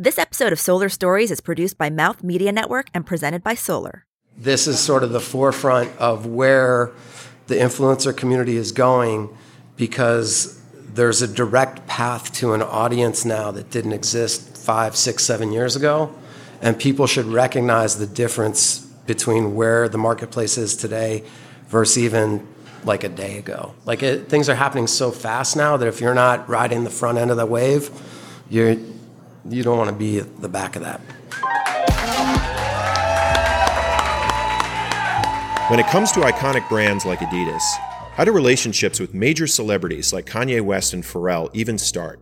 This episode of Solar Stories is produced by Mouth Media Network and presented by Solar. This is sort of the forefront of where the influencer community is going because there's a direct path to an audience now that didn't exist five, six, seven years ago. And people should recognize the difference between where the marketplace is today versus even like a day ago. Like it, things are happening so fast now that if you're not riding the front end of the wave, you're you don't want to be at the back of that. When it comes to iconic brands like Adidas, how do relationships with major celebrities like Kanye West and Pharrell even start?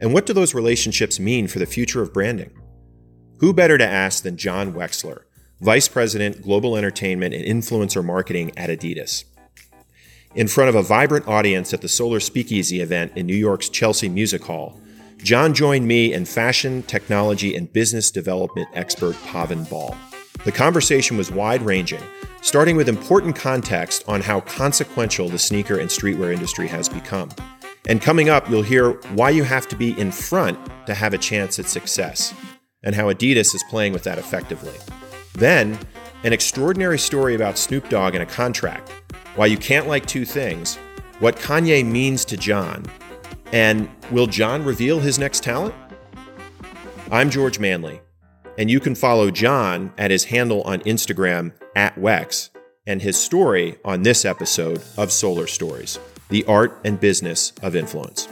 And what do those relationships mean for the future of branding? Who better to ask than John Wexler, Vice President, Global Entertainment and Influencer Marketing at Adidas? In front of a vibrant audience at the Solar Speakeasy event in New York's Chelsea Music Hall, John joined me and fashion, technology, and business development expert Pavan Bahl. The conversation was wide ranging, starting with important context on how consequential the sneaker and streetwear industry has become. And coming up, you'll hear why you have to be in front to have a chance at success, and how Adidas is playing with that effectively. Then, an extraordinary story about Snoop Dogg and a contract, why you can't like two things, what Kanye means to John, and will John reveal his next talent? I'm George Manley, and you can follow John at his handle on Instagram at Wex and his story on this episode of Solar Stories The Art and Business of Influence.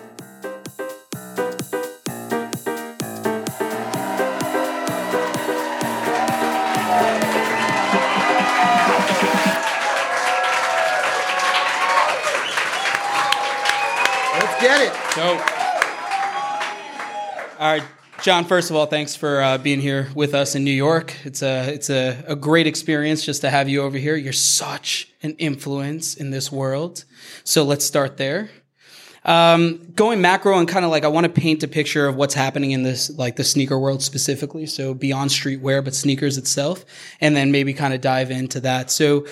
John. First of all, thanks for uh, being here with us in New York. It's a it's a, a great experience just to have you over here. You're such an influence in this world. So let's start there. Um, going macro and kind of like I want to paint a picture of what's happening in this like the sneaker world specifically. So beyond streetwear, but sneakers itself, and then maybe kind of dive into that. So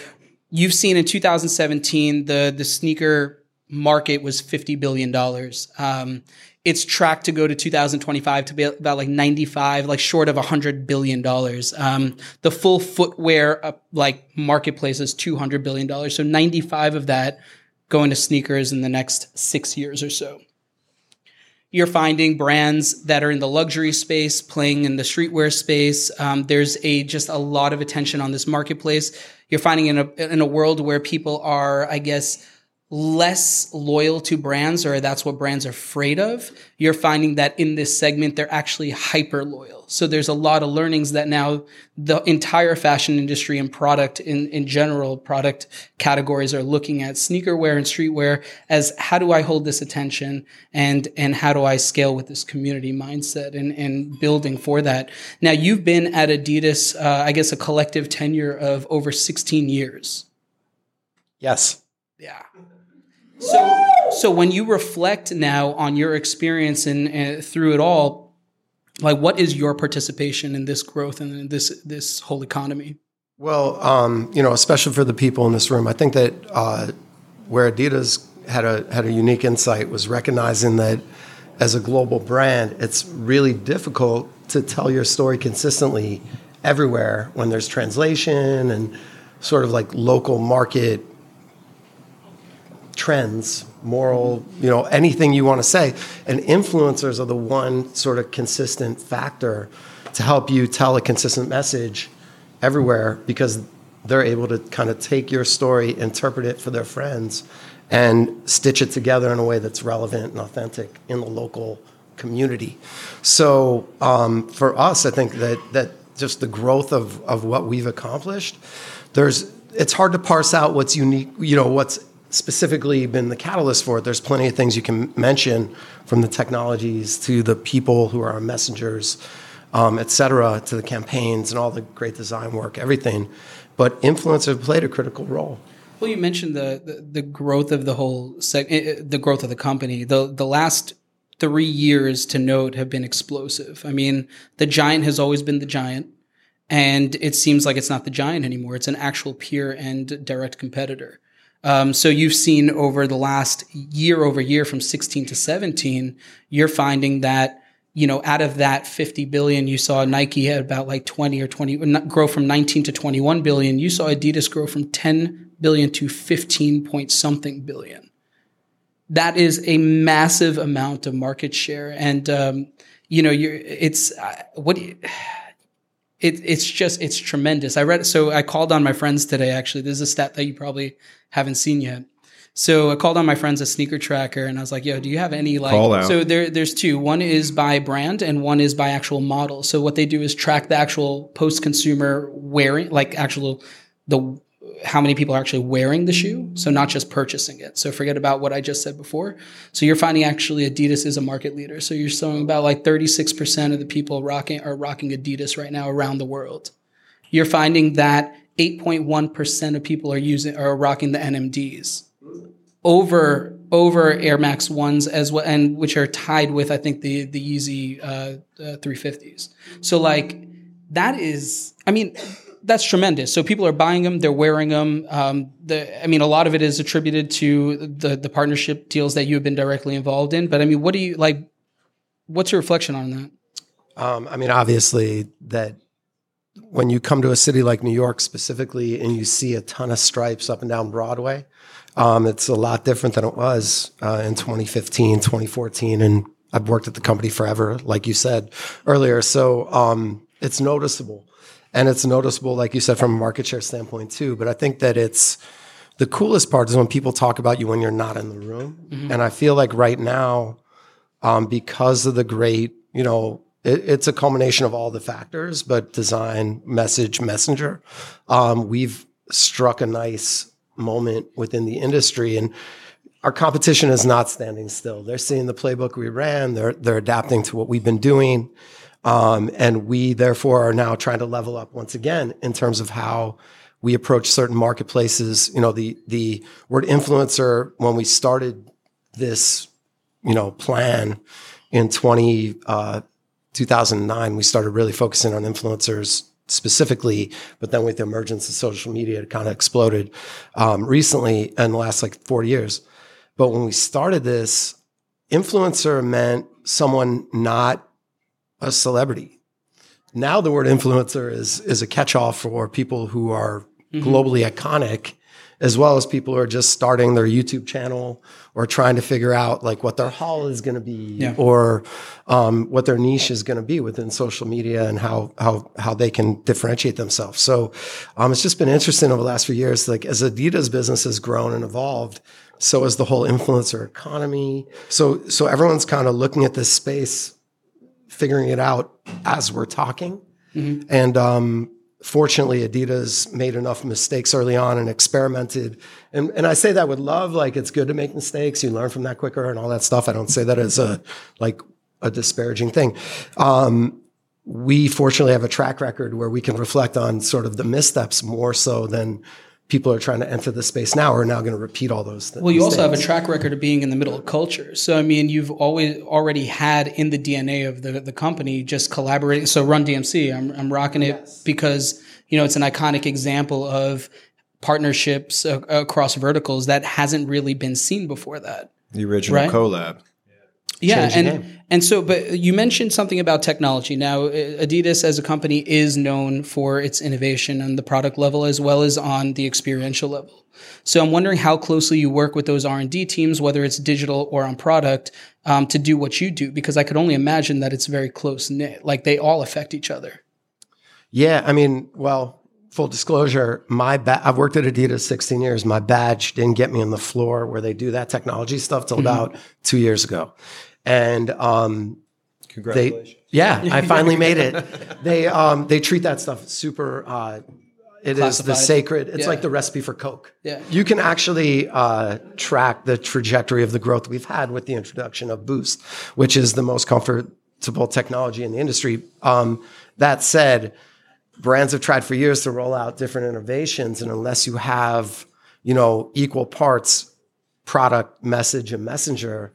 you've seen in 2017 the the sneaker market was 50 billion dollars. Um, it's tracked to go to 2025 to be about like 95, like short of 100 billion dollars. Um, the full footwear uh, like marketplace is 200 billion dollars. So 95 of that going to sneakers in the next six years or so. You're finding brands that are in the luxury space playing in the streetwear space. Um, there's a just a lot of attention on this marketplace. You're finding in a in a world where people are, I guess less loyal to brands or that's what brands are afraid of, you're finding that in this segment, they're actually hyper loyal. So there's a lot of learnings that now the entire fashion industry and product in, in general, product categories are looking at sneakerwear and streetwear as how do I hold this attention and, and how do I scale with this community mindset and, and building for that. Now you've been at Adidas, uh, I guess a collective tenure of over 16 years. Yes. Yeah. So, so when you reflect now on your experience and, and through it all, like what is your participation in this growth and this this whole economy? Well, um, you know, especially for the people in this room, I think that uh, where Adidas had a had a unique insight was recognizing that as a global brand, it's really difficult to tell your story consistently everywhere when there's translation and sort of like local market trends, moral, you know, anything you want to say. And influencers are the one sort of consistent factor to help you tell a consistent message everywhere because they're able to kind of take your story, interpret it for their friends, and stitch it together in a way that's relevant and authentic in the local community. So um, for us, I think that that just the growth of of what we've accomplished, there's it's hard to parse out what's unique, you know, what's specifically been the catalyst for it. There's plenty of things you can mention from the technologies to the people who are our messengers, um, et cetera, to the campaigns and all the great design work, everything. But influence have played a critical role. Well, you mentioned the the, the growth of the whole seg- eh, the growth of the company. The the last three years to note have been explosive. I mean, the giant has always been the giant, and it seems like it's not the giant anymore. It's an actual peer and direct competitor. Um, so you've seen over the last year over year from 16 to 17, you're finding that you know, out of that 50 billion, you saw Nike at about like 20 or 20 grow from 19 to 21 billion. You saw Adidas grow from 10 billion to 15 point something billion. That is a massive amount of market share. And, um, you know, you're, it's uh, what it, it's just, it's tremendous. I read, so I called on my friends today, actually. This is a stat that you probably haven't seen yet. So I called on my friends a Sneaker Tracker and I was like, yo, do you have any like so there there's two. One is by brand and one is by actual model. So what they do is track the actual post consumer wearing like actual the how many people are actually wearing the shoe. So not just purchasing it. So forget about what I just said before. So you're finding actually Adidas is a market leader. So you're showing about like 36% of the people rocking are rocking Adidas right now around the world. You're finding that 8.1% of people are using are rocking the NMDs over over Air Max ones as well, and which are tied with I think the the Yeezy uh, uh, 350s. So like that is, I mean, that's tremendous. So people are buying them, they're wearing them. Um, the, I mean, a lot of it is attributed to the the partnership deals that you have been directly involved in. But I mean, what do you like? What's your reflection on that? Um, I mean, obviously, that when you come to a city like New York specifically and you see a ton of stripes up and down Broadway, um, it's a lot different than it was uh, in 2015, 2014. And I've worked at the company forever, like you said earlier. So um, it's noticeable. And it's noticeable, like you said, from a market share standpoint too. But I think that it's the coolest part is when people talk about you when you're not in the room. Mm-hmm. And I feel like right now, um, because of the great, you know, it, it's a culmination of all the factors, but design, message, messenger. Um, we've struck a nice moment within the industry and our competition is not standing still. They're seeing the playbook we ran. They're they're adapting to what we've been doing, um, and we therefore are now trying to level up once again in terms of how we approach certain marketplaces. You know, the the word influencer when we started this, you know, plan in 20, uh, 2009, we started really focusing on influencers specifically, but then with the emergence of social media, it kind of exploded um, recently in the last like four years. But when we started this, influencer meant someone not a celebrity. Now the word influencer is is a catch-all for people who are globally iconic, as well as people who are just starting their YouTube channel or trying to figure out like what their haul is going to be Yeah. or um, what their niche is going to be within social media and how how how they can differentiate themselves. So um, it's just been interesting over the last few years. Like as Adidas business has grown and evolved, so has the whole influencer economy. So so everyone's kind of looking at this space, figuring it out as we're talking. And um, fortunately, Adidas made enough mistakes early on and experimented. And, and I say that with love, like it's good to make mistakes. You learn from that quicker and all that stuff. I don't say that as a like a disparaging thing. Um, we fortunately have a track record where we can reflect on sort of the missteps more so than people are trying to enter the space now are now going to repeat all those things. Well, you also have a track record of being in the middle of culture. So, I mean, you've always already had in the DNA of the, the company just collaborating. So, Run DMC, I'm, I'm rocking it because, you know, it's an iconic example of partnerships uh, across verticals that hasn't really been seen before that. The original Right. collab. Yeah, and and so, but you mentioned something about technology. Now, uh, Adidas as a company is known for its innovation on the product level as well as on the experiential level. So, I'm wondering how closely you work with those R and D teams, whether it's digital or on product, um, to do what you do. Because I could only imagine that it's very close knit. Like they all affect each other. Yeah, I mean, well, full disclosure, my ba- I've worked at Adidas 16 years. My badge didn't get me on the floor where they do that technology stuff till about two years ago, and um, they, Congratulations. yeah, I finally made it. They um, they treat that stuff super. Uh, it is the sacred. It's Yeah. like the recipe for Coke. Yeah. You can actually uh, track the trajectory of the growth we've had with the introduction of Boost, which is the most comfortable technology in the industry. Um, that said, brands have tried for years to roll out different innovations, and unless you have, you know, equal parts product, message, and messenger,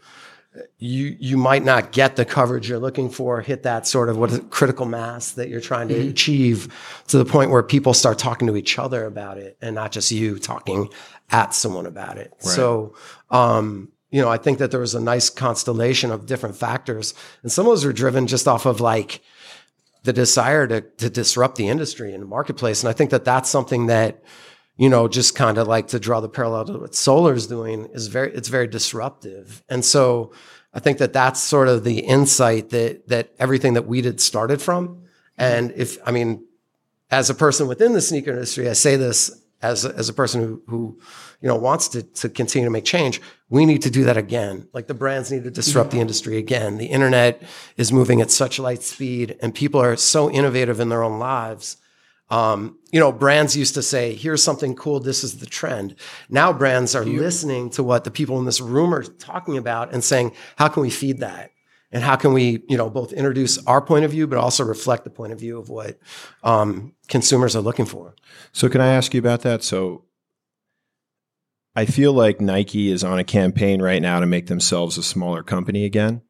you you might not get the coverage you're looking for, hit that sort of what is it, critical mass that you're trying to achieve to the point where people start talking to each other about it and not just you talking at someone about it. So um, you know, I think that there was a nice constellation of different factors, and some of those are driven just off of like the desire to to disrupt the industry and the marketplace. And I think that that's something that you know, just kind of like to draw the parallel to what solar's doing is very it's very disruptive. And so I think that that's sort of the insight that that everything that we did started from. And if I mean, as a person within the sneaker industry, I say this as a, as a person who who you know wants to to continue to make change. We need to do that again. Like the brands need to disrupt the industry again. The internet is moving at such light speed, and people are so innovative in their own lives. Um, you know, brands used to say, "Here's something cool. This is the trend." Now brands are listening to what the people in this room are talking about and saying, "How can we feed that?" And how can we, you know, both introduce our point of view, but also reflect the point of view of what um, consumers are looking for? So, can I ask you about that? So, I feel like Nike is on a campaign right now to make themselves a smaller company again.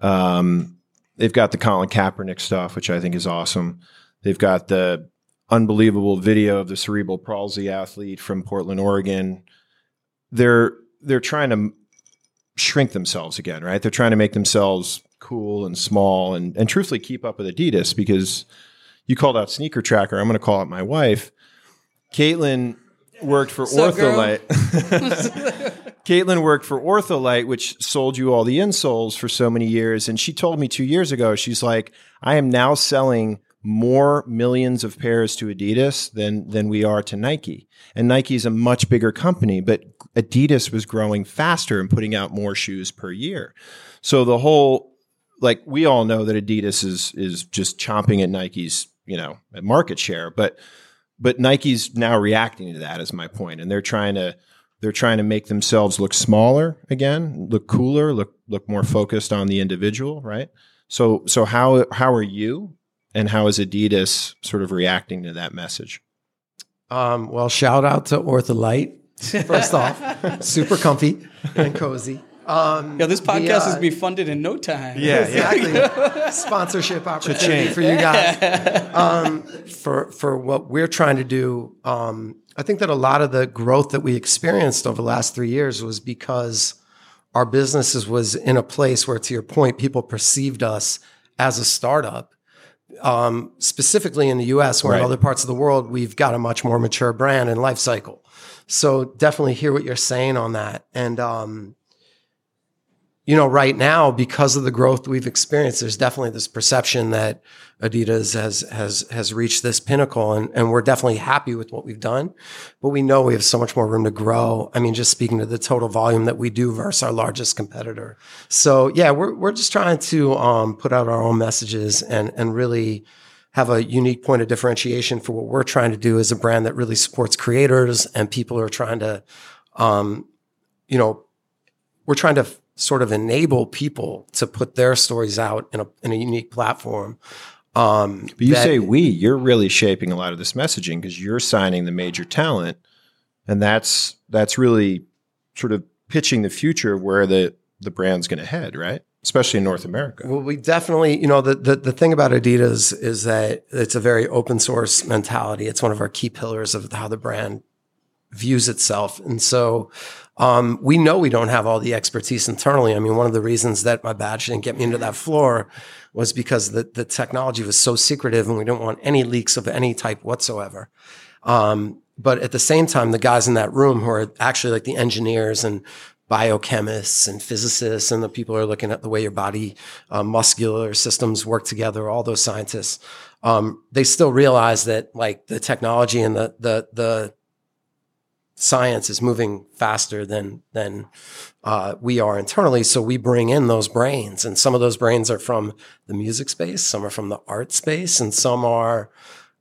Um, they've got the Colin Kaepernick stuff, which I think is awesome. They've got the unbelievable video of the cerebral palsy athlete from Portland, Oregon. They're they're trying to shrink themselves again, right? They're trying to make themselves cool and small and and truthfully keep up with Adidas because you called out sneaker tracker. I'm going to call out my wife. Caitlin worked for So. Ortholite. Caitlin worked for Ortholite, which sold you all the insoles for so many years. And she told me two years ago, she's like, I am now selling more millions of pairs to Adidas than than we are to Nike. And Nike is a much bigger company, but Adidas was growing faster and putting out more shoes per year. So the whole like we all know that Adidas is is just chomping at Nike's, you know, market share, but but Nike's now reacting to that is my point and they're trying to they're trying to make themselves look smaller again, look cooler, look look more focused on the individual, right? So so how how are you and how is Adidas sort of reacting to that message? Um, well, shout out to Ortholite. First off, super comfy and cozy. Um, Yo, this the, podcast uh, is be funded in no time. Yeah, exactly sponsorship opportunity for you guys. Um, for for what we're trying to do, um, I think that a lot of the growth that we experienced over the last three years was because our businesses was in a place where, to your point, people perceived us as a startup. Um, specifically in the U.S., where in other parts of the world we've got a much more mature brand and life cycle. So definitely hear what you're saying on that, and um, you know, right now, because of the growth we've experienced, there's definitely this perception that Adidas has has has reached this pinnacle, and, and we're definitely happy with what we've done. But we know we have so much more room to grow. I mean, just speaking to the total volume that we do versus our largest competitor. So yeah, we're we're just trying to um, put out our own messages and and really have a unique point of differentiation for what we're trying to do as a brand that really supports creators and people who are trying to, um, you know, we're trying to f- sort of enable people to put their stories out in a, in a unique platform. Um, But you that- say we, you're really shaping a lot of this messaging because you're signing the major talent, and that's that's really sort of pitching the future of where the the brand's going to head, right? Especially in North America. Well, we definitely, you know, the, the the thing about Adidas is that it's a very open source mentality. It's one of our key pillars of how the brand views itself, and so um, we know we don't have all the expertise internally. I mean, one of the reasons that my badge didn't get me into that floor was because the the technology was so secretive, and we didn't want any leaks of any type whatsoever. Um, but at the same time, the guys in that room who are actually like the engineers and biochemists and physicists and the people are looking at the way your body uh, muscular systems work together, all those scientists, um, they still realize that like the technology and the the the science is moving faster than than uh, we are internally. So we bring in those brains, and some of those brains are from the music space, some are from the art space, and some are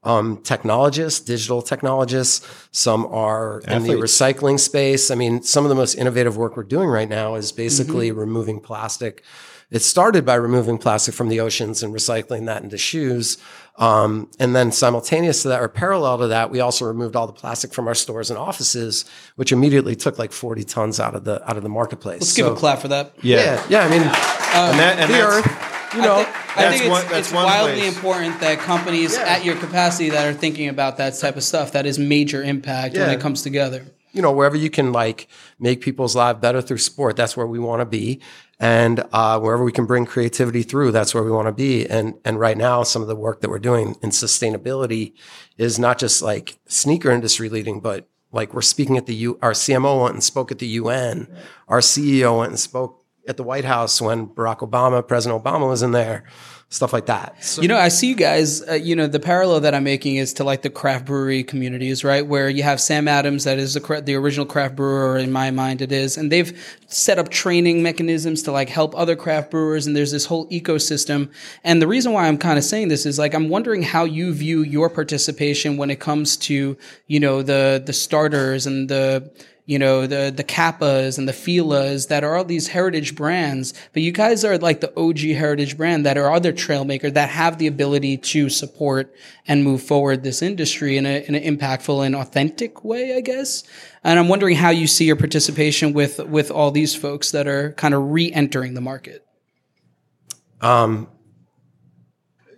um, technologists, digital technologists. Some are in the recycling space. I mean, some of the most innovative work we're doing right now is basically removing plastic. It started by removing plastic from the oceans and recycling that into shoes. Um, and then simultaneous to that or parallel to that, we also removed all the plastic from our stores and offices, which immediately took like 40 tons out of the out of the marketplace. Let's give a clap for that. Yeah, yeah. I mean, and that, and the earth, you know, I think, I think it's, one- that's it's one wildly place. important that companies Yeah. at your capacity that are thinking about that type of stuff that is major impact when it comes together. you know, wherever you can like make people's lives better through sport, that's where we want to be. And uh, wherever we can bring creativity through, that's where we want to be. And and right now, some of the work that we're doing in sustainability is not just like sneaker industry leading, but like we're speaking at the U. Our CMO went and spoke at the UN. Our CEO went and spoke at the White House when Barack Obama, President Obama, was in there stuff like that. So, you know, I see you guys, uh, you know, the parallel that I'm making is to like the craft brewery communities, right? Where you have Sam Adams, that is the, the original craft brewer, in my mind it is. And they've set up training mechanisms to like help other craft brewers. And there's this whole ecosystem. And the reason why I'm kind of saying this is like, I'm wondering how you view your participation when it comes to, you know, the, the starters and the, you know, the, the Kappas and the Filas that are all these heritage brands, but you guys are like the OG heritage brand that are other trail makers that have the ability to support and move forward this industry in, a, in an impactful and authentic way, I guess. And I'm wondering how you see your participation with, with all these folks that are kind of re-entering the market. Um,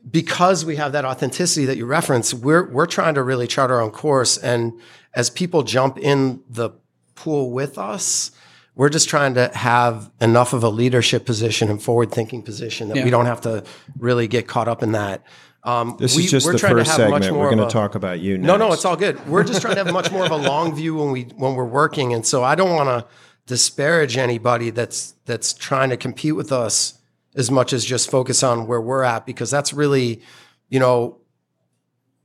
because we have that authenticity that you reference, we're we're trying to really chart our own course. And as people jump in the pool with us. We're just trying to have enough of a leadership position and forward thinking position that yeah. we don't have to really get caught up in that. Um, this we, is just the first segment. We're going to talk about you. Next. No, no, it's all good. We're just trying to have much more of a long view when we when we're working, and so I don't want to disparage anybody that's that's trying to compete with us as much as just focus on where we're at because that's really, you know,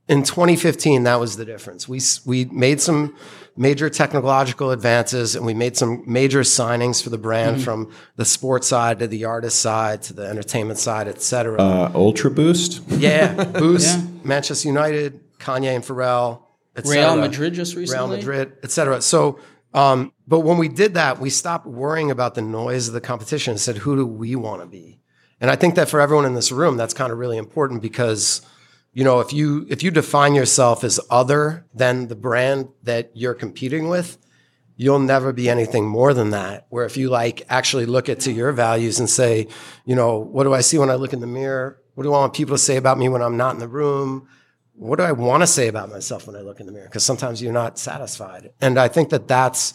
in 2015 that was the difference. We we made some major technological advances and we made some major signings for the brand mm-hmm. from the sports side to the artist side to the entertainment side, et cetera. Uh, Ultra Boost? Yeah, Boost, yeah. Manchester United, Kanye and Pharrell, et Real Madrid just recently. Real Madrid, et cetera. So, um, but when we did that, we stopped worrying about the noise of the competition and said, who do we want to be? And I think that for everyone in this room, that's kind of really important because – you know, if you if you define yourself as other than the brand that you're competing with, you'll never be anything more than that. Where if you like actually look at to your values and say, you know, what do I see when I look in the mirror? What do I want people to say about me when I'm not in the room? What do I want to say about myself when I look in the mirror? Because sometimes you're not satisfied, and I think that that's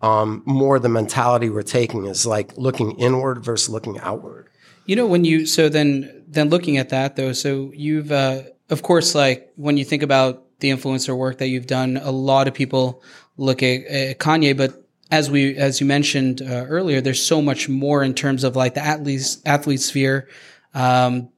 um, more the mentality we're taking is like looking inward versus looking outward. You know, when you so then then looking at that though, so you've uh, of course, like when you think about the influencer work that you've done, a lot of people look at, at Kanye, but as we, as you mentioned uh, earlier, there's so much more in terms of like the athlete, athlete sphere, um,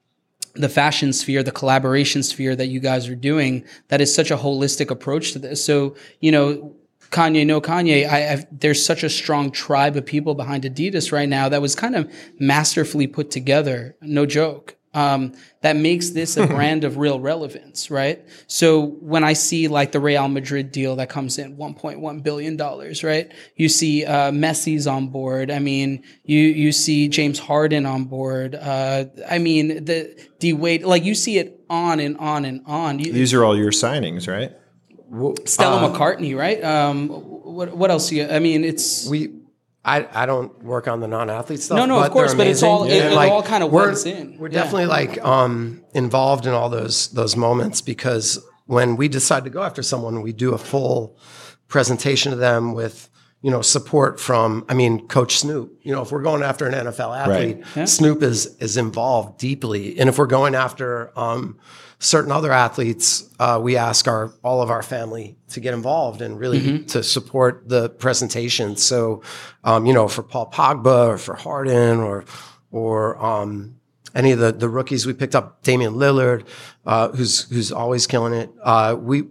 the fashion sphere, the collaboration sphere that you guys are doing. That is such a holistic approach to this. So, you know, Kanye, no Kanye, I, I've, there's such a strong tribe of people behind Adidas right now that was kind of masterfully put together. No joke um, that makes this a brand of real relevance, right? So when I see like the Real Madrid deal that comes in 1.1 billion dollars, right? You see uh, Messi's on board. I mean, you you see James Harden on board. Uh, I mean, the D Wade, like you see it on and on and on. You, These are all your signings, right? Stella uh, McCartney, right? Um, what what else? You, I mean, it's we I, I don't work on the non-athlete stuff. No, no, of course, but it's all it, it like, all kind of works in. We're yeah. definitely like um, involved in all those those moments because when we decide to go after someone, we do a full presentation to them with you know support from I mean Coach Snoop. You know, if we're going after an NFL athlete, right. yeah. Snoop is is involved deeply, and if we're going after um, certain other athletes, uh, we ask our all of our family to get involved and really mm-hmm. to support the presentation. So, um, you know, for Paul Pogba or for Harden or or um, any of the the rookies we picked up, Damian Lillard, uh, who's who's always killing it. Uh, we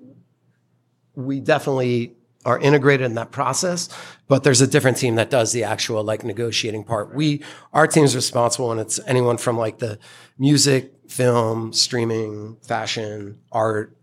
we definitely are integrated in that process, but there's a different team that does the actual like negotiating part. We our team's responsible, and it's anyone from like the music, film, streaming, fashion, art,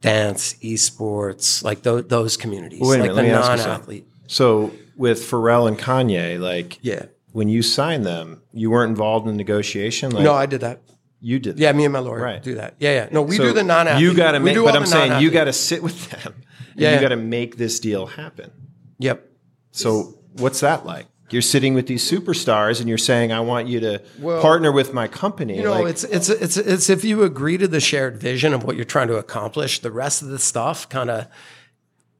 dance, esports, like th- those communities, Wait like minute, the non-athlete. So with Pharrell and Kanye, like yeah, when you signed them, you weren't involved in negotiation. Like, no, I did that. You did. Yeah, me and my lawyer right. do that. Yeah, yeah. No, we so do the non-athlete. You got to make, but I'm saying you got to sit with them. Yeah, you got to make this deal happen. Yep. So what's that like? You're sitting with these superstars and you're saying, "I want you to well, partner with my company." You know, like, it's it's it's it's if you agree to the shared vision of what you're trying to accomplish, the rest of the stuff kind of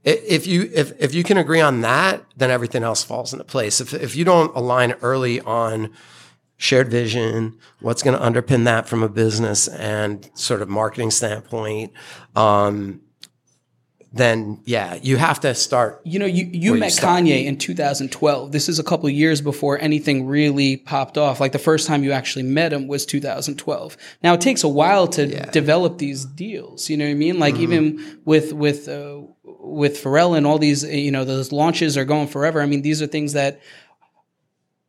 if you if if you can agree on that, then everything else falls into place. If if you don't align early on shared vision, what's going to underpin that from a business and sort of marketing standpoint, um, then yeah, you have to start. You know, you, you Where you met. Kanye in 2012. This is a couple of years before anything really popped off. Like the first time you actually met him was 2012. Now it takes a while to develop these deals. You know what I mean? Like even with with uh, with Pharrell and all these, you know, those launches are going forever. I mean, these are things that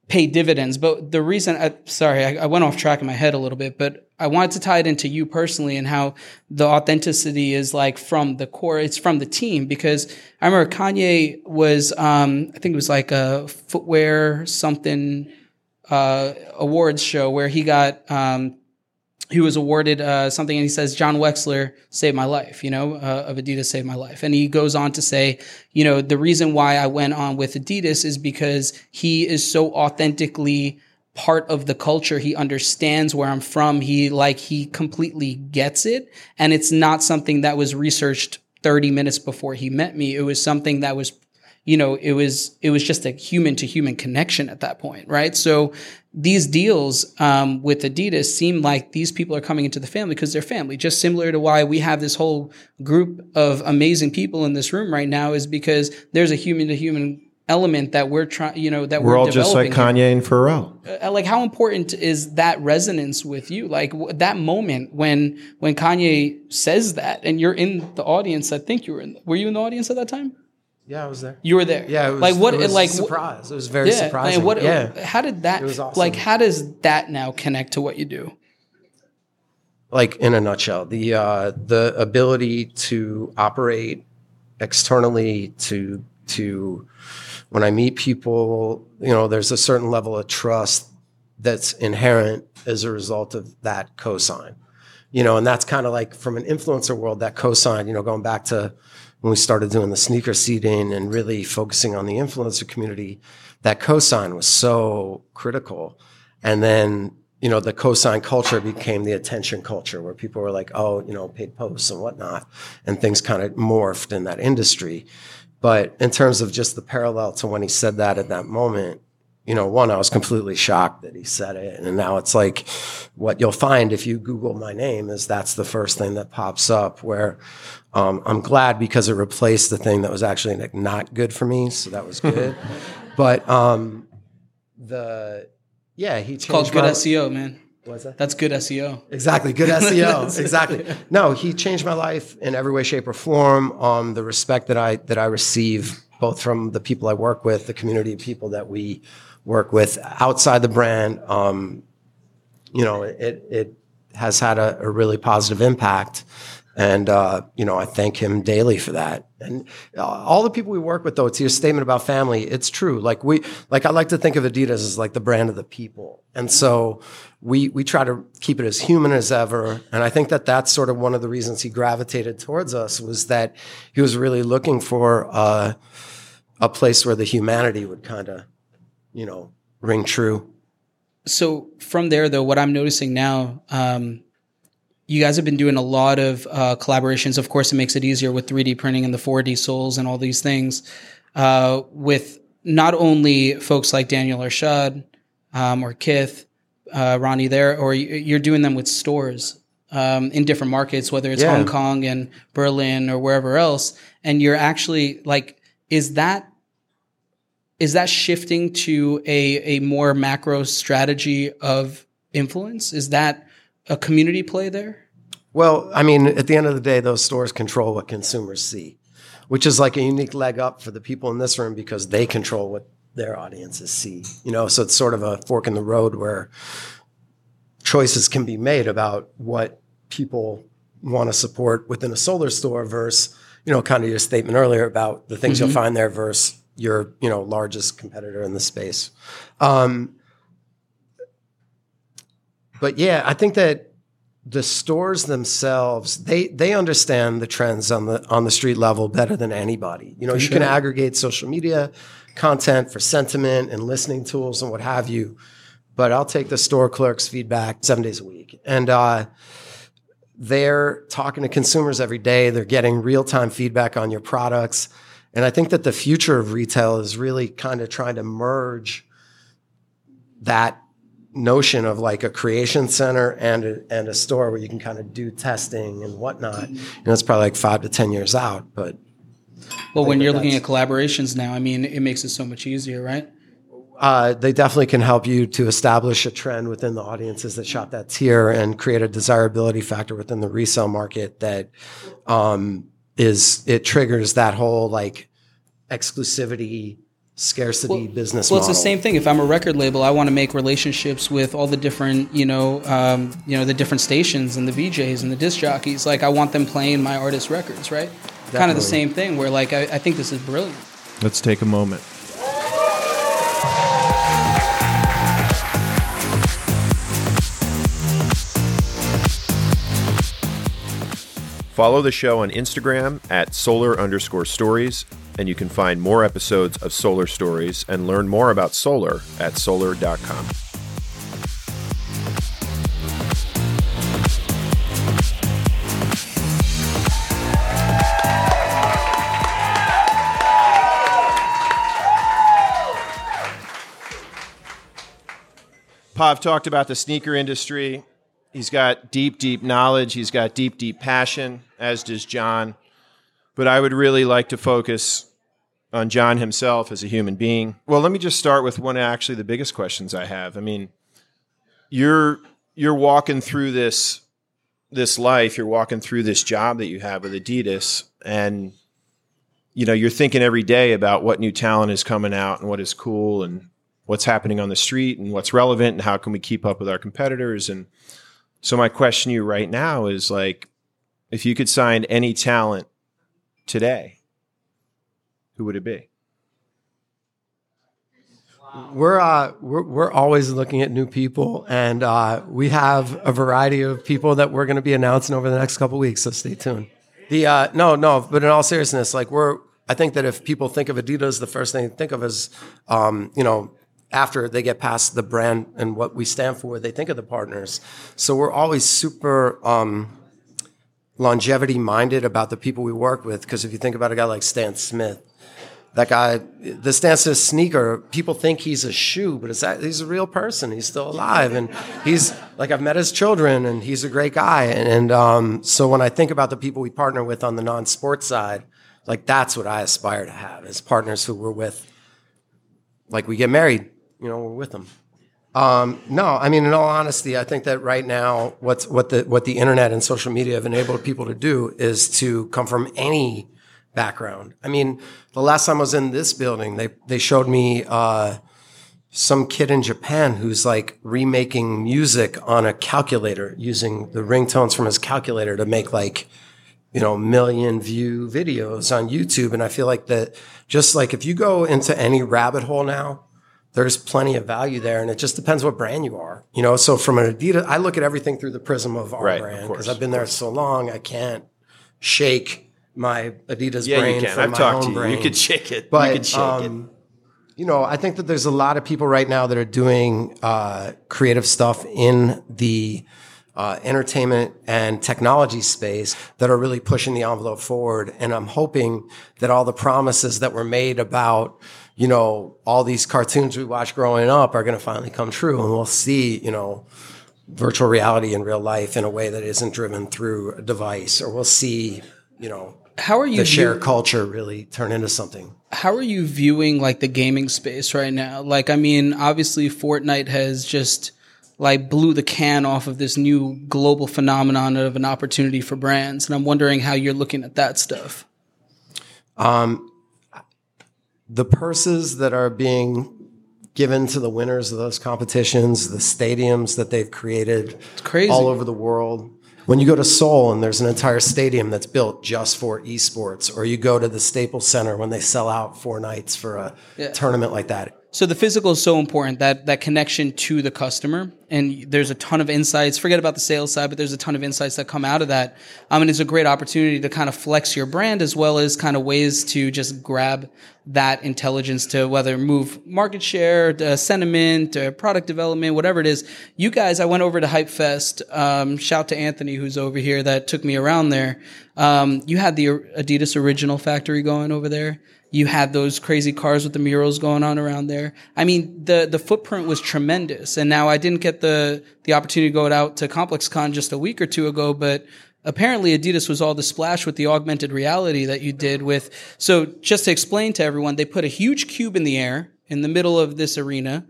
pay dividends. But the reason, I, sorry, I, I went off track in my head a little bit, but I wanted to tie it into you personally and how the authenticity is like from the core. It's from the team because I remember Kanye was, um, I think it was like a footwear something uh, awards show where he got. Um, he was awarded uh, something and he says john wexler saved my life you know uh, of adidas saved my life. And he goes on to say you know the reason why i went on with adidas is because he is so authentically part of the culture. He understands where i'm from. He like he completely gets it. And it's not something that was researched 30 minutes before he met me. It was something that was you know it was it was just a human to human connection at that point right? So these deals um, with adidas seem like these people are coming into the family because they're family just similar to why we have this whole group of amazing people in this room right now is because there's a human to human element that we're trying you know that we're, We're all just like Kanye and Pharrell. uh, like how important is that resonance with you? Like w- that moment when when kanye says that and you're in the audience i think you were in were you in the audience at that time Yeah, I was there. you were there Yeah, it was, like what it was like surprise. It was very yeah surprising. and what yeah, how did that was awesome. like how does that now connect to what you do like in a nutshell, the uh, the ability to operate externally to to when I meet people, you know, there's a certain level of trust that's inherent as a result of that cosign. You know, and that's kind of like from an influencer world, that cosign, you know, going back to when we started doing the sneaker seeding and really focusing on the influencer community, that cosign was so critical. And then, you know, the cosign culture became the attention culture where people were like, oh, you know, paid posts and whatnot. And things kind of morphed in that industry. But in terms of just the parallel to when he said that at that moment, you know, one, I was completely shocked that he said it. And now it's like what you'll find if you Google my name is that's the first thing that pops up where um, I'm glad because it replaced the thing that was actually like not good for me. So that was good. but um, the, yeah, he changed called good my- seo man What's that? that's good seo Exactly. Good SEO. exactly. No, he changed my life in every way, shape, or form. Um, the respect that I that I receive both from the people I work with, the community of people that we work with outside the brand. Um, you know, it it has had a, a really positive impact. And, uh, you know, I thank him daily for that. And uh, all the people we work with, though, to your statement about family, it's true. Like we, like I like to think of Adidas as like the brand of the people. And so we, we try to keep it as human as ever. And I think that that's sort of one of the reasons he gravitated towards us was that he was really looking for uh, a place where the humanity would kind of, you know, ring true. so from there though what i'm noticing now um, you guys have been doing a lot of uh, collaborations of course it makes it easier with 3d printing and the 4d soles and all these things uh, with not only folks like daniel arsham um, or kith uh, ronnie there or you- you're doing them with stores um, in different markets whether it's Yeah. hong kong and berlin or wherever else and you're actually like is that is that shifting to a, a more macro strategy of influence? Is that a community play there? Well, I mean, at the end of the day, those stores control what consumers see, which is like a unique leg up for the people in this room because they control what their audiences see. You know, so it's sort of a fork in the road where choices can be made about what people want to support within a solar store versus, you know, kind of your statement earlier about the things you'll mm-hmm. find there versus your, you know, largest competitor in the space. Um, but yeah, I think that the stores themselves they they understand the trends on the on the street level better than anybody. You know, you can aggregate social media content for sentiment and listening tools and what have you. But I'll take the store clerk's feedback seven days a week. And uh, they're talking to consumers every day. They're getting real time feedback on your products. And I think that the future of retail is really kind of trying to merge that notion of like a creation center and a, and a store where you can kind of do testing and whatnot. Know, it's probably like five to 10 years out, but. Well, when you're looking at collaborations now, I mean, it makes it so much easier, right? Uh, they definitely can help you to establish a trend within the audiences that shop that tier and create a desirability factor within the resale market that um, is it triggers that whole like exclusivity scarcity business Well, model. it's the same thing. If I'm a record label, I want to make relationships with all the different, you know, um, you know, the different stations and the VJs and the disc jockeys. Like, I want them playing my artist records, right? Kind of the same thing. Where like, I, I think this is brilliant. Let's take a moment. Follow the show on Instagram at solar underscore stories, and you can find more episodes of Solar Stories and learn more about solar at solar.com. Pav talked about the sneaker industry. He's got deep, deep knowledge. He's got deep, deep passion, as does John. But I would really like to focus on John himself as a human being. Well, let me just start with one of actually the biggest questions I have. I mean, you're you're walking through this this life, you're walking through this job that you have with Adidas, and you know, you're thinking every day about what new talent is coming out and what is cool and what's happening on the street and what's relevant and how can we keep up with our competitors and so my question to you right now is like if you could sign any talent today who would it be we're, uh, we're we're always looking at new people, and uh, we have a variety of people that we're going to be announcing over the next couple weeks. So stay tuned. The uh, no, no, but in all seriousness, like we're, I think that if people think of Adidas, the first thing they think of is, um, you know, after they get past the brand and what we stand for, they think of the partners. So we're always super. Um, longevity minded about the people we work with because if you think about a guy like Stan Smith, that guy, the Stan Smith sneaker, people think he's a shoe, but it's that, he's a real person. He's still alive, and he's like I've met his children, and he's a great guy. And, and um, so when I think about the people we partner with on the non-sports side, like that's what I aspire to have as partners who we're with. Like we get married, you know, we're with them. Um, no, I mean, in all honesty, I think that right now, what's what the what the internet and social media have enabled people to do is to come from any background. I mean, the last time I was in this building, they they showed me uh, some kid in Japan who's like remaking music on a calculator using the ringtones from his calculator to make like you know million view videos on YouTube. And I feel like that just like if you go into any rabbit hole now there's plenty of value there and it just depends what brand you are you know? So from an adidas i look at everything through the prism of our Right, brand because i've been there so long i can't shake my adidas yeah brain you can. from i've my talked own to you. Brain you could shake it. But you could shake it. um, you know i think that there's a lot of people right now that are doing uh, creative stuff in the uh, entertainment and technology space that are really pushing the envelope forward. And I'm hoping that all the promises that were made about, you know, all these cartoons we watched growing up are going to finally come true. And we'll see, you know, virtual reality in real life in a way that isn't driven through a device, or we'll see, you know, How are you the share view- culture really turn into something. how are you viewing like the gaming space right now? Like, I mean, obviously Fortnite has just like blew the can off of this new global phenomenon of an opportunity for brands. And I'm wondering how you're looking at that stuff. Um, the purses that are being given to the winners of those competitions, the stadiums that they've created crazy. all over the world. When you go to Seoul and there's an entire stadium that's built just for esports, or you go to the Staples Center when they sell out four nights for a Yeah. tournament like that, So the physical is so important that that connection to the customer, and there's a ton of insights. Forget about the sales side, but there's a ton of insights that come out of that. Um, and it's a great opportunity to kind of flex your brand as well as kind of ways to just grab that intelligence to whether move market share, uh, sentiment, uh, product development, whatever it is. You guys, I went over to Hype Fest. Um, shout to Anthony who's over here that took me around there. Um, you had the Adidas Original Factory going over there you had those crazy cars with the murals going on around there. I mean, the the footprint was tremendous. And now I didn't get the the opportunity to go out to ComplexCon just a week or two ago, but apparently Adidas was all the splash with the augmented reality that you did with. So just to explain to everyone, they put a huge cube in the air in the middle of this arena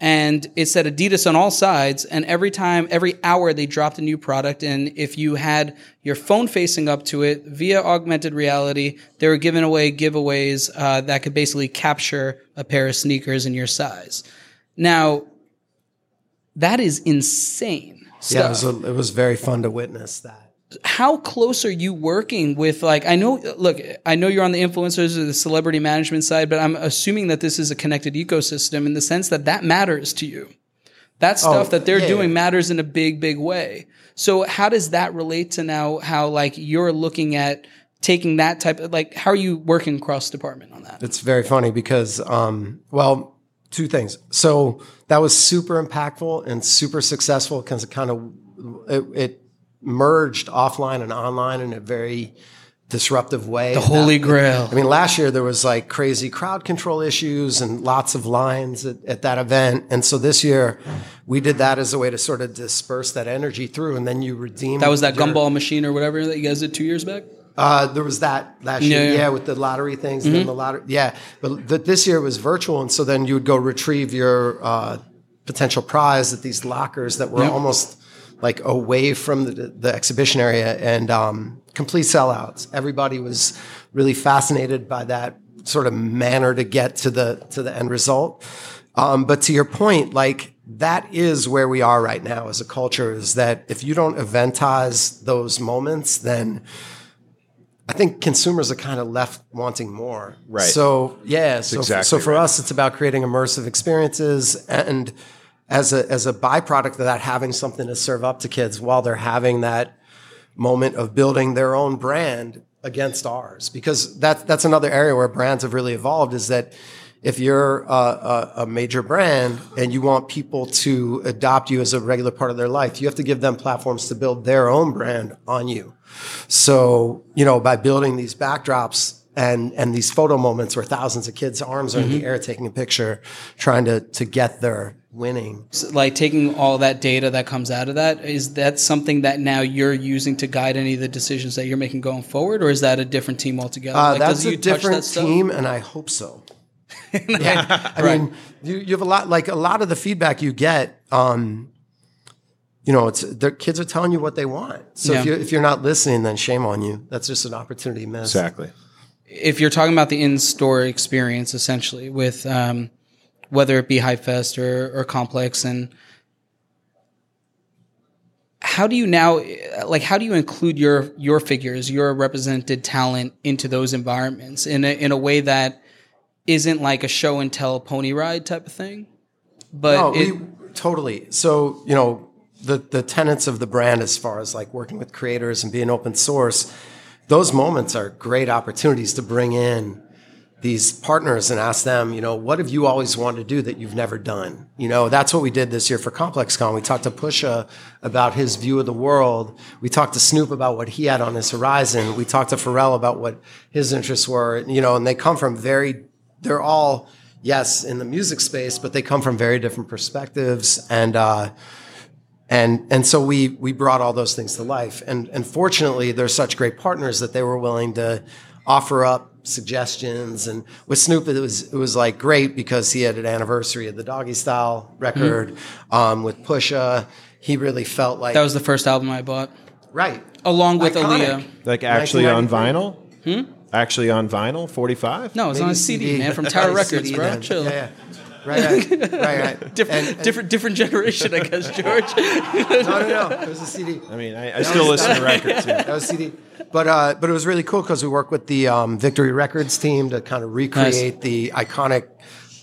and it said Adidas on all sides. And every time, every hour, they dropped a new product. And if you had your phone facing up to it via augmented reality, they were giving away giveaways uh, that could basically capture a pair of sneakers in your size. Now, that is insane. Stuff. Yeah, it was, a, it was very fun to witness that how close are you working with like i know look i know you're on the influencers or the celebrity management side but i'm assuming that this is a connected ecosystem in the sense that that matters to you. That oh, stuff oh, that they're yeah. doing matters in a big big way. So how does that relate to now how like you're looking at taking that type of like how are you working cross department on that? It's very funny because um well two things. So that was super impactful and super successful because it kind of it, it merged offline and online in a very disruptive way. The holy that, grail. I mean, last year there was like crazy crowd control issues and lots of lines at, at, that event. And so this year we did that as a way to sort of disperse that energy through and then you redeem. That was that your, gumball machine or whatever that you guys did two years back? Uh, there was that last year, yeah, yeah with the lottery things, mm-hmm. and then the lottery, yeah. But th- this year it was virtual, and so then you would go retrieve your uh, potential prize at these lockers that were yep. almost like away from the, the exhibition area and um, complete sellouts. Everybody was really fascinated by that sort of manner to get to the to the end result. Um, but to your point, like that is where we are right now as a culture. Is that if you don't eventize those moments, then I think consumers are kind of left wanting more. Right. So yeah. so exactly so for right. us, it's about creating immersive experiences and as a as a byproduct of that, having something to serve up to kids while they're having that moment of building their own brand against ours. Because that's that's another area where brands have really evolved. Is that if you're a, a, a, major brand and you want people to adopt you as a regular part of their life, you have to give them platforms to build their own brand on you. So, you know, by building these backdrops and and these photo moments where thousands of kids' arms are mm-hmm. in the mm-hmm. air taking a picture, trying to to get their winning. So, like taking all that data that comes out of that, is that something that now you're using to guide any of the decisions that you're making going forward, or is that a different team altogether? Uh, like, that's a different that team, and I hope so. yeah, I right. mean, you, you have a lot like a lot of the feedback you get. Um, you know, it's the kids are telling you what they want. So yeah. if you if you're not listening, then shame on you. That's just an opportunity missed. Exactly. If you're talking about the in-store experience, essentially with um, whether it be Hypefest or, or Complex and how do you now like how do you include your your figures your represented talent into those environments in a, in a way that isn't like a show and tell pony ride type of thing? But no, it, we, totally. So you know the the tenets of the brand as far as like working with creators and being open source those moments are great opportunities to bring in these partners and ask them, you know, what have you always wanted to do that you've never done? You know, that's what we did this year for ComplexCon. We talked to Pusha about his view of the world. We talked to Snoop about what he had on his horizon. We talked to Pharrell about what his interests were, you know, and they come from very, they're all, yes, in the music space, but they come from very different perspectives. And, uh, and, and so we, we brought all those things to life. And, and fortunately, they're such great partners that they were willing to offer up suggestions. And with Snoop, it was it was like great because he had an anniversary of the Doggystyle record. Mm-hmm. Um, with Pusha, he really felt like that was the first album I bought. Right, along with Iconic. Aaliyah. Like actually on vinyl. Hmm? Actually on vinyl, forty five. No, it's on a CD, CD, man, from Tower Records, CD bro. Then. Chill. Yeah, yeah. Right, right, right, right. different, and, and different, different generation, I guess, George. no, no, no. It was a CD. I mean, I, I still listen to records. Yeah. That was CD. But uh, but it was really cool because we worked with the um, Victory Records team to kind of recreate nice. the iconic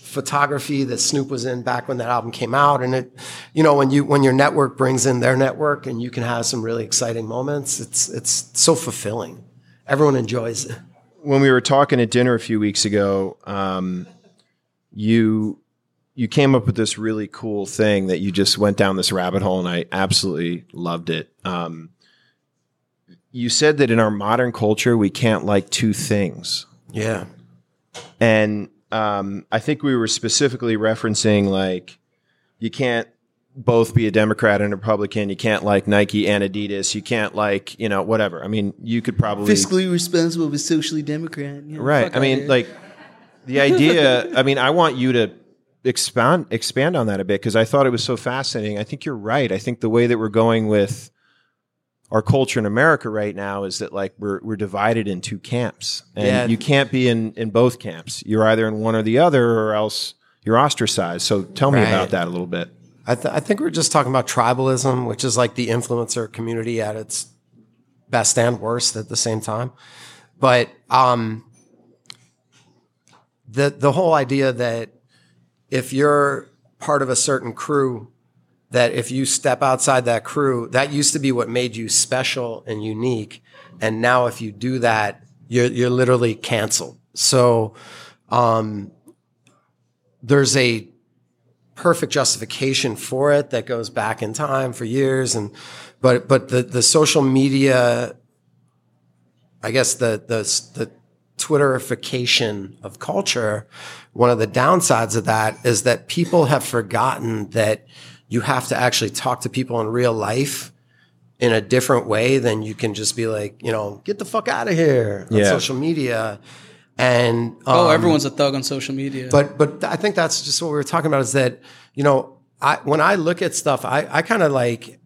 photography that Snoop was in back when that album came out. And it, you know, when you, when your network brings in their network and you can have some really exciting moments, it's, it's so fulfilling. Everyone enjoys it. When we were talking at dinner a few weeks ago, um, you, you came up with this really cool thing that you just went down this rabbit hole and I absolutely loved it. Um, you said that in our modern culture, we can't like two things. Yeah. And um, I think we were specifically referencing like you can't both be a Democrat and a Republican. You can't like Nike and Adidas. You can't like you know whatever. I mean, you could probably Fiscally responsible but socially Democrat. You know, right. I mean, like the idea. I mean, I want you to expand expand on that a bit because I thought it was so fascinating. I think you're right. I think the way that we're going with our culture in America right now is that like we're we're divided in two camps, and Yeah. you can't be in in both camps. You're either in one or the other, or else you're ostracized. So tell me Right. about that a little bit. I, th- I think we're just talking about tribalism, which is like the influencer community at its best and worst at the same time. But um, the the whole idea that if you're part of a certain crew, that if you step outside that crew, that used to be what made you special and unique, and now if you do that, you're you're literally canceled. So um, there's a perfect justification for it that goes back in time for years and but but the the social media I guess the the the Twitterification of culture, one of the downsides of that is that people have forgotten that you have to actually talk to people in real life in a different way than you can just be like, you know, get the fuck out of here on Yeah. social media. And oh, um, everyone's a thug on social media. but but I think that's just what we were talking about is that you know I when I look at stuff I I kind of like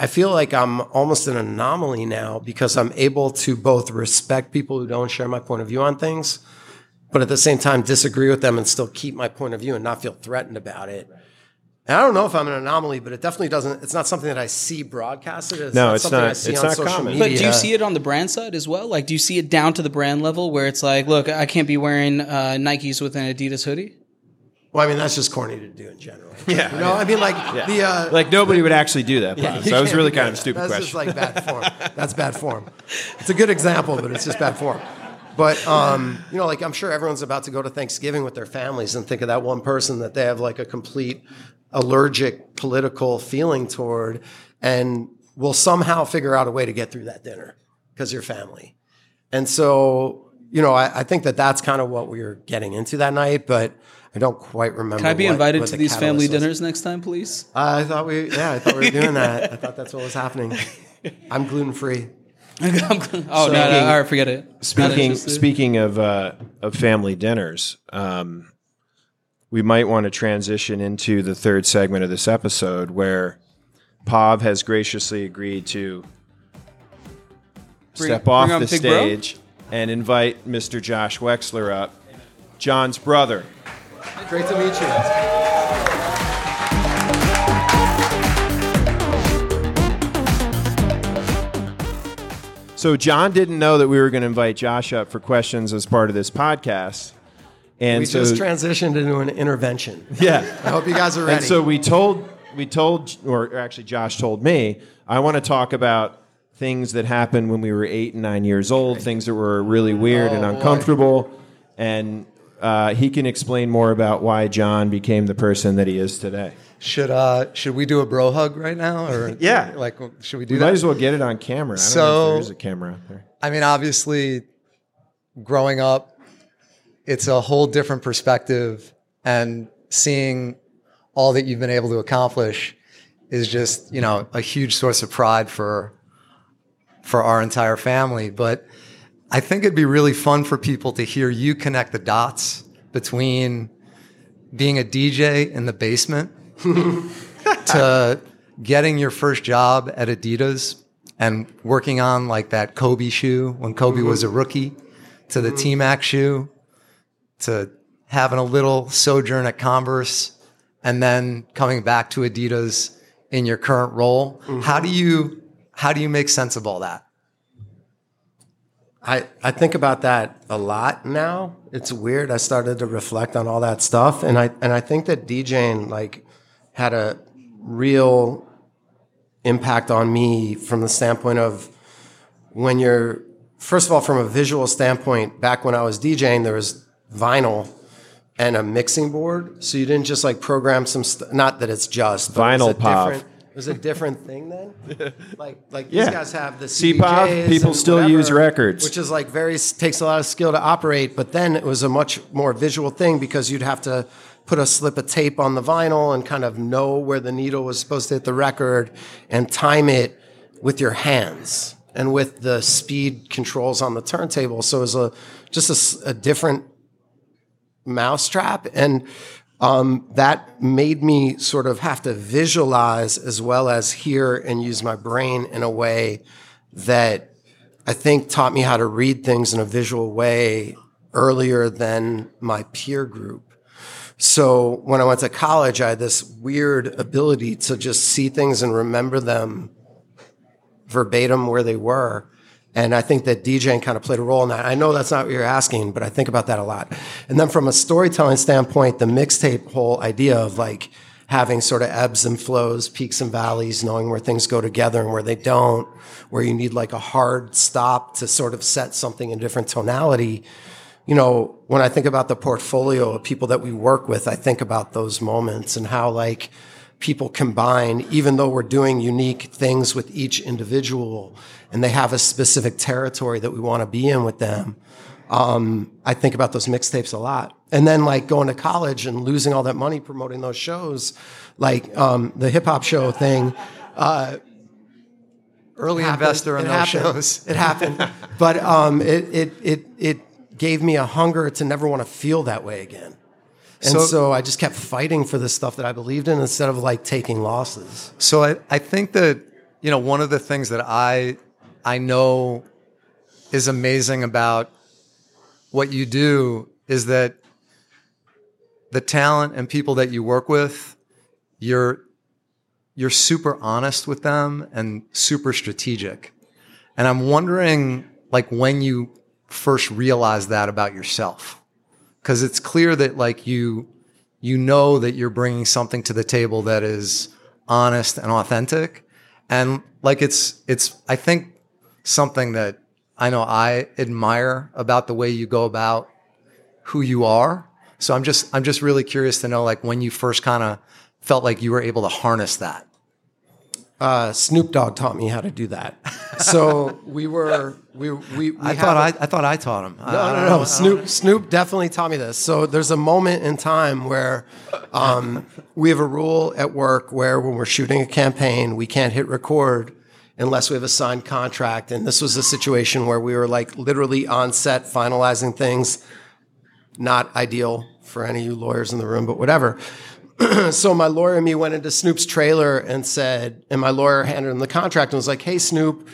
I feel like I'm almost an anomaly now because I'm able to both respect people who don't share my point of view on things, but at the same time disagree with them and still keep my point of view and not feel threatened about it. And I don't know if I'm an anomaly, but it definitely doesn't. It's not something that I see broadcasted. It's No, not it's something not- I see it's on not social common. media. But do you see it on the brand side as well? Like, do you see it down to the brand level where it's like, look, I can't be wearing uh, Nikes with an Adidas hoodie? Well, I mean that's just corny to do in general. Yeah. you know, I mean like the uh, Like nobody would actually do that. Bob. so that was really kind of a stupid That's question. just like bad form. That's bad form. It's a good example, but it's just bad form. But um, you know, like I'm sure everyone's about to go to Thanksgiving with their families and think of that one person that they have like a complete allergic political feeling toward, and will somehow figure out a way to get through that dinner because you're family. And so, you know, I, I think that that's kind of what we were getting into that night, but I don't quite remember. Can I be what- invited to the these family was. dinners next time, please? I thought we, yeah, I thought we were doing that. I thought that's what was happening. I'm gluten free. oh, no, no, all right, forget it. Speaking speaking of uh, of family dinners, um, we might want to transition into the third segment of this episode, where Pav has graciously agreed to Bring- step bring off the Big Bro? stage and invite Mr. Josh Wexler up, John's brother. Great to meet you. So John didn't know that we were going to invite Josh up for questions as part of this podcast, and We so just transitioned into an intervention. yeah. I hope you guys are ready. And so we told, we told, or actually Josh told me, I want to talk about things that happened when we were eight and nine years old, things that were really weird and Oh, boy. uncomfortable, and uh, he can explain more about why John became the person that he is today. Should uh should we do a bro hug right now or Yeah. like should we do We that? might as well get it on camera. I don't know if So- there is a camera out there. I mean obviously growing up it's a whole different perspective and seeing all that you've been able to accomplish is just, you know, a huge source of pride for for our entire family, but I think it'd be really fun for people to hear you connect the dots between being a DJ in the basement to getting your first job at Adidas and working on like that Kobe shoe when Kobe was a mm-hmm. rookie to the mm-hmm. T Mac shoe to having a little sojourn at Converse and then coming back to Adidas in your current role. How do mm-hmm. you how do you make sense of all that? I, I think about that a lot now. It's weird. I started to reflect on all that stuff, and I and I think that DJing like had a real impact on me from the standpoint of when you're first of all from a visual standpoint. Back when I was DJing, there was vinyl and a mixing board, so you didn't just like program some. St- not that it's just but it was Vinyl a pop. different- was a different thing then. Like like Yeah. these guys have the C-pop, people and still whatever, use records. which is like very takes a lot of skill to operate. But then it was a much more visual thing because you'd have to put a slip of tape on the vinyl and kind of know where the needle was supposed to hit the record and time it with your hands and with the speed controls on the turntable. So it was a just a s- a, different mousetrap and um, that made me sort of have to visualize as well as hear and use my brain in a way that I think taught me how to read things in a visual way earlier than my peer group. So when I went to college, I had this weird ability to just see things and remember them verbatim where they were. And I think that DJing kind of played a role in that. I know that's not what you're asking, but I think about that a lot. And then from a storytelling standpoint, the mixtape whole idea of like having sort of ebbs and flows, peaks and valleys, knowing where things go together and where they don't, where you need like a hard stop to sort of set something in different tonality. You know, when I think about the portfolio of people that we work with, I think about those moments and how like people combine, even though we're doing unique things with each individual and they have a specific territory that we want to be in with them. Um, I think about those mixtapes a lot. And then like going to college and losing all that money promoting those shows, like um, the hip hop show thing. Uh, Early happened. investor in those happened. shows. It happened, but um, it, it it it gave me a hunger to never want to feel that way again. And So- so, I just kept fighting for the stuff that I believed in instead of like taking losses. So I, I think that you know one of the things that I I know is amazing about what you do is that the talent and people that you work with, you're you're super honest with them and super strategic. And I'm wondering like when you first realized that about yourself. Cuz it's clear that like you you know that you're bringing something to the table that is honest and authentic and like it's it's I think something that I know I admire about the way you go about who you are. So I'm just I'm just really curious to know like when you first kind of felt like you were able to harness that. Uh, Snoop Dogg taught me how to do that. So we were we we, we I thought a- I, I thought I taught him. I No, no, no. Snoop, Snoop definitely taught me this. So there's a moment in time where um, we have a rule at work where when we're shooting a campaign, we can't hit record unless we have a signed contract. And this was a situation where we were like literally on set finalizing things. Not ideal for any of you lawyers in the room, but whatever. so my lawyer and me went into Snoop's trailer and said, and my lawyer handed him the contract and was like, "Hey, Snoop,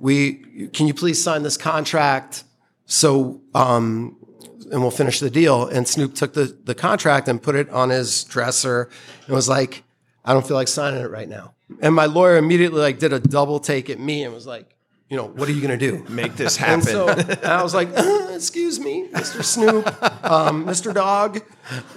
we can you please sign this contract so um, and we'll finish the deal." And Snoop took the the contract and put it on his dresser and was like, "I don't feel like signing it right now." And my lawyer immediately like did a double take at me and was like, "You know, what are you going to do?" Make this happen. And so and I was like, "Uh, "Excuse me, Mr. Snoop, um, Mr. Dogg."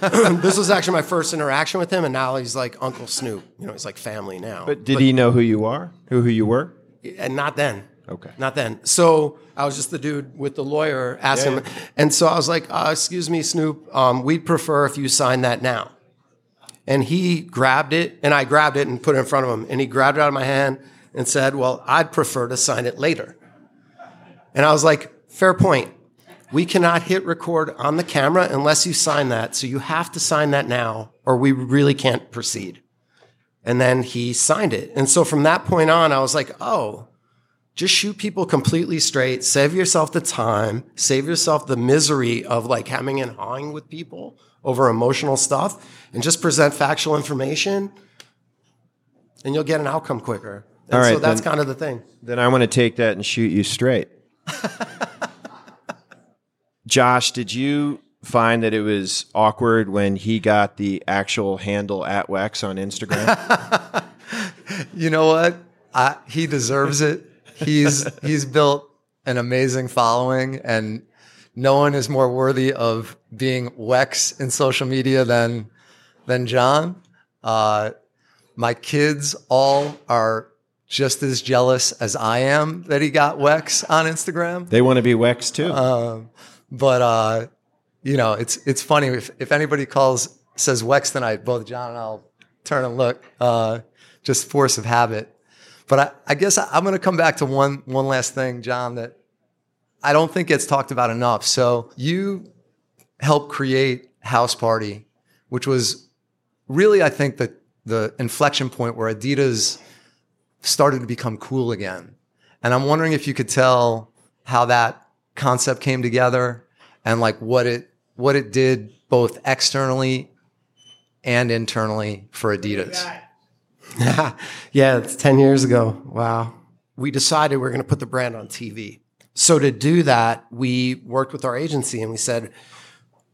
this was actually my first interaction with him, and now he's like Uncle Snoop. You know, he's like family now. but did he know who you are? Who who you were? and not then. Okay. Not then. So I was just the dude with the lawyer asking him. And so I was like, uh, excuse me, Snoop, um, we'd prefer if you sign that now. And he grabbed it, and I grabbed it and put it in front of him. And he grabbed it out of my hand and said, well, I'd prefer to sign it later. And I was like, fair point. We cannot hit record on the camera unless you sign that. So you have to sign that now, or we really can't proceed. And then he signed it. And so from that point on, I was like, oh, just shoot people completely straight, save yourself the time, save yourself the misery of like hemming and hawing with people over emotional stuff, and just present factual information, and you'll get an outcome quicker. And All right, so that's then- kind of the thing. Then I want to take that and shoot you straight. Josh, did you find that it was awkward when he got the actual handle at Wex on Instagram? You know what? I, he deserves it. He's he's built an amazing following, and no one is more worthy of being Wex in social media than than John. Uh, my kids all are just as jealous as I am that he got Wex on Instagram. They want to be Wex too. Um, but uh, you know, it's it's funny if if anybody calls says Wex tonight, both John and I'll turn and look. Uh, just force of habit. But I, I guess I, I'm going to come back to one one last thing, John, that I don't think gets talked about enough. So you helped create House Party, which was really, I think, the the inflection point where Adidas started to become cool again. And I'm wondering if you could tell how that concept came together and like what it what it did both externally and internally for Adidas. yeah, it's 10 years ago. Wow. We decided we are going to put the brand on TV. So to do that, we worked with our agency and we said,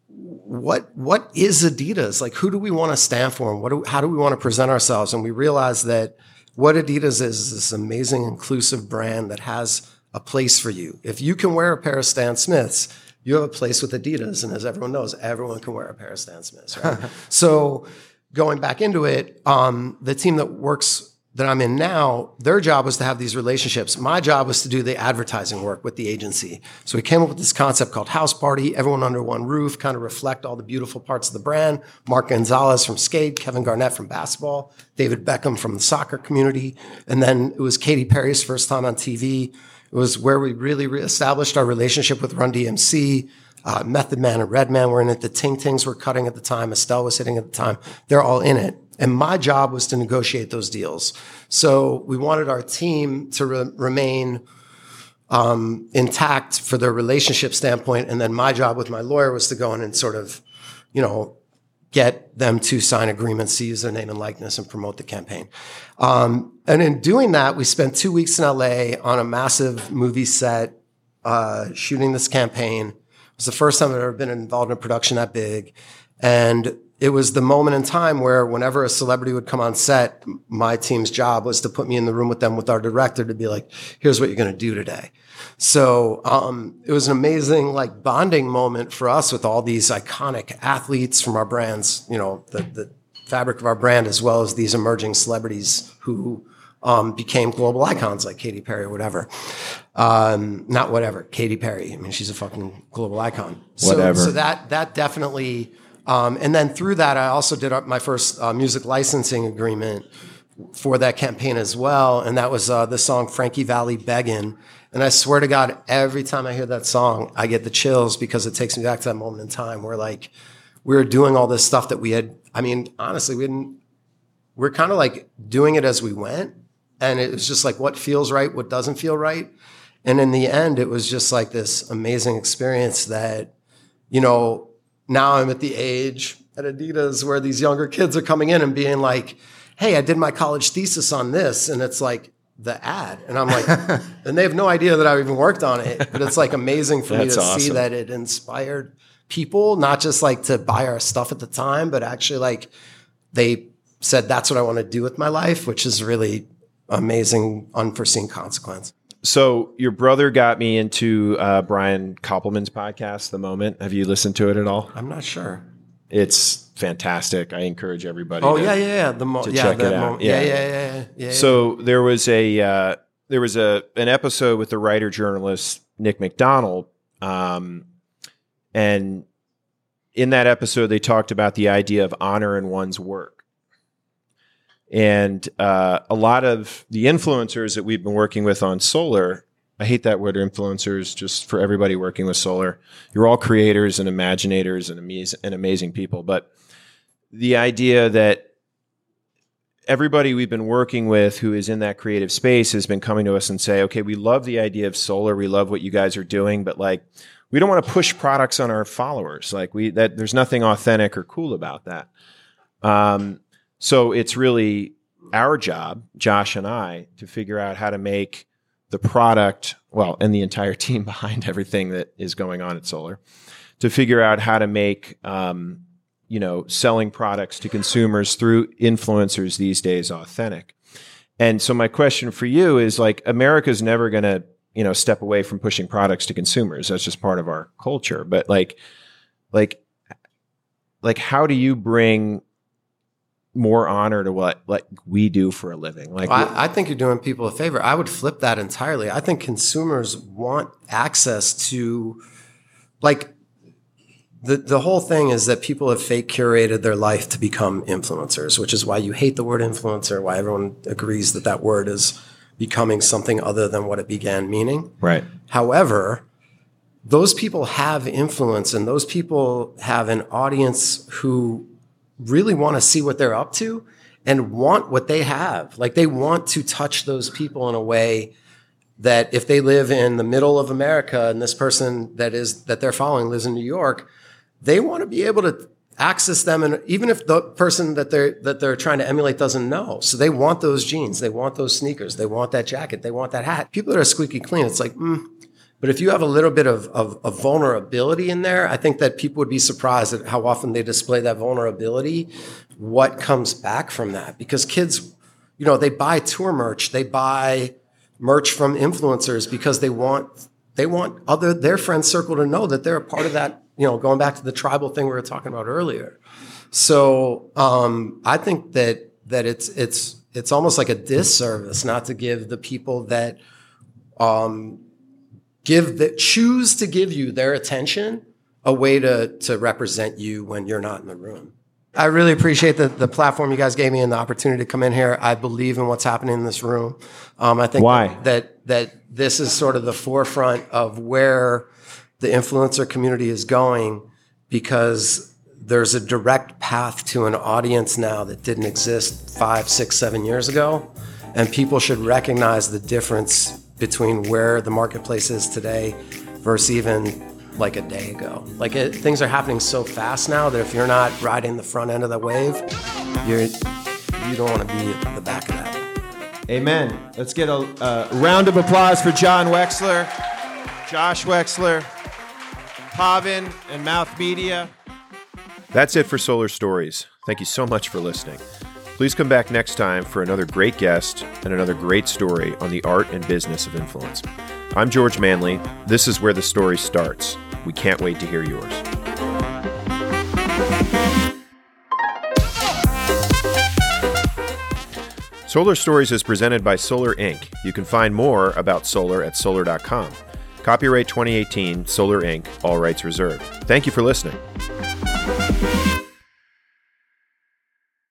what what is Adidas? Like, who do we want to stand for, and what do, how do we want to present ourselves? And we realized that what Adidas is is this amazing, inclusive brand that has a place for you. If you can wear a pair of Stan Smiths, you have a place with Adidas, and as everyone knows, everyone can wear a pair of Stan Smiths. Right? so going back into it, um, the team that works that I'm in now, their job was to have these relationships. My job was to do the advertising work with the agency. So we came up with this concept called House Party, everyone under one roof, kind of reflect all the beautiful parts of the brand. Mark Gonzalez from skate, Kevin Garnett from basketball, David Beckham from the soccer community. And then it was Katy Perry's first time on TV. It was where we really reestablished our relationship with Run DMC. Uh, Method Man and Redman were in it. The Ting Tings were cutting at the time. Estelle was hitting at the time. They're all in it. And my job was to negotiate those deals. So we wanted our team to re- remain um, intact for their relationship standpoint. And then my job with my lawyer was to go in and sort of, you know, get them to sign agreements to use their name and likeness and promote the campaign. Um, and in doing that, we spent two weeks in LA on a massive movie set uh, shooting this campaign. It was the first time I'd ever been involved in a production that big. And it was the moment in time where whenever a celebrity would come on set, my team's job was to put me in the room with them with our director to be like, here's what you're going to do today. So um, it was an amazing like bonding moment for us with all these iconic athletes from our brands, you know, the, the fabric of our brand, as well as these emerging celebrities who um, became global icons like Katy Perry or whatever. Um, not whatever, Katy Perry. I mean, she's a fucking global icon. So, Whatever. So that that definitely um, and then through that, I also did my first uh, music licensing agreement for that campaign as well. And that was uh, the song Frankie Valli Beggin'. And I swear to God, every time I hear that song, I get the chills because it takes me back to that moment in time where like we were doing all this stuff that we had. I mean, honestly, we didn't, we're kind of like doing it as we went. And it was just like what feels right, what doesn't feel right. And in the end, it was just like this amazing experience that, you know, now I'm at the age at Adidas where these younger kids are coming in and being like, hey, I did my college thesis on this. And it's like the ad. And I'm like, and they have no idea that i've even worked on it. But it's like amazing for me to see that it inspired people, not just like to buy our stuff at the time, but actually like they said, that's what I want to do with my life, which is really amazing, unforeseen consequence. So your brother got me into uh, Brian Koppelman's podcast, The Moment. Have you listened to it at all? I'm not sure. It's fantastic. I encourage everybody. Oh to- yeah, yeah, yeah. The mo- to yeah, check it out. mo- yeah, Yeah. yeah, yeah, yeah, yeah. So there was a uh, there was a an episode with the writer journalist Nick McDonald, um, and in that episode they talked about the idea of honor in one's work, and uh, a lot of the influencers that we've been working with on Solar. I hate that word influencers just for everybody working with solar. You're all creators and imaginators and amazing, and amazing people. But the idea that everybody we've been working with who is in that creative space has been coming to us and say, okay, we love the idea of solar. We love what you guys are doing, but like, we don't want to push products on our followers. Like we, that there's nothing authentic or cool about that. Um, so it's really our job, Josh and I, to figure out how to make the product, well, and the entire team behind everything that is going on at Solar, to figure out how to make, um, you know, selling products to consumers through influencers these days authentic. And so my question for you is like, America's never going to you know step away from pushing products to consumers. That's just part of our culture. But like, like, like, how do you bring more honor to what like we do for a living? Like, I, I think you're doing people a favor. I would flip that entirely. I think consumers want access to, like, the, the whole thing is that people have fake curated their life to become influencers, which is why you hate the word influencer, why everyone agrees that that word is becoming something other than what it began meaning. right? However, those people have influence and those people have an audience who really want to see what they're up to and want what they have. Like they want to touch those people in a way that if they live in the middle of America and this person that is that they're following lives in New York, they want to be able to access them. And even if the person that they're that they're trying to emulate doesn't know. So they want those jeans. They want those sneakers. They want that jacket. They want that hat. People that are squeaky clean it's like mm. But if you have a little bit of, of, of vulnerability in there i think that people would be surprised at how often they display that vulnerability what comes back from that. Because kids you know they buy tour merch they buy merch from influencers because they want they want other their friend circle to know that they're a part of that you know going back to the tribal thing we were talking about earlier. So um, i think that that it's it's it's almost like a disservice not to give the people that um, give that choose to give you their attention a way to to represent you when you're not in the room I really appreciate the, the platform you guys gave me and the opportunity to come in here. I believe in what's happening in this room. Um, I think Why? that that this is sort of the forefront of where the influencer community is going because there's a direct path to an audience now that didn't exist five, six, seven years ago. And people should recognize the difference between where the marketplace is today versus even like a day ago. Like it, things are happening so fast now that if you're not riding the front end of the wave, you're you don't want to be at the back of that. Amen. Let's get a, a round of applause for John Wexler, Josh Wexler, Pavan, and Mouth Media. That's it for Solar Stories. Thank you so much for listening. Please come back next time for another great guest and another great story on the art and business of influence. I'm George Manley. This is where the story starts. We can't wait to hear yours. Solar Stories is presented by Solar Inc. You can find more about solar at solar.com. Copyright 2018, Solar Inc., all rights reserved. Thank you for listening.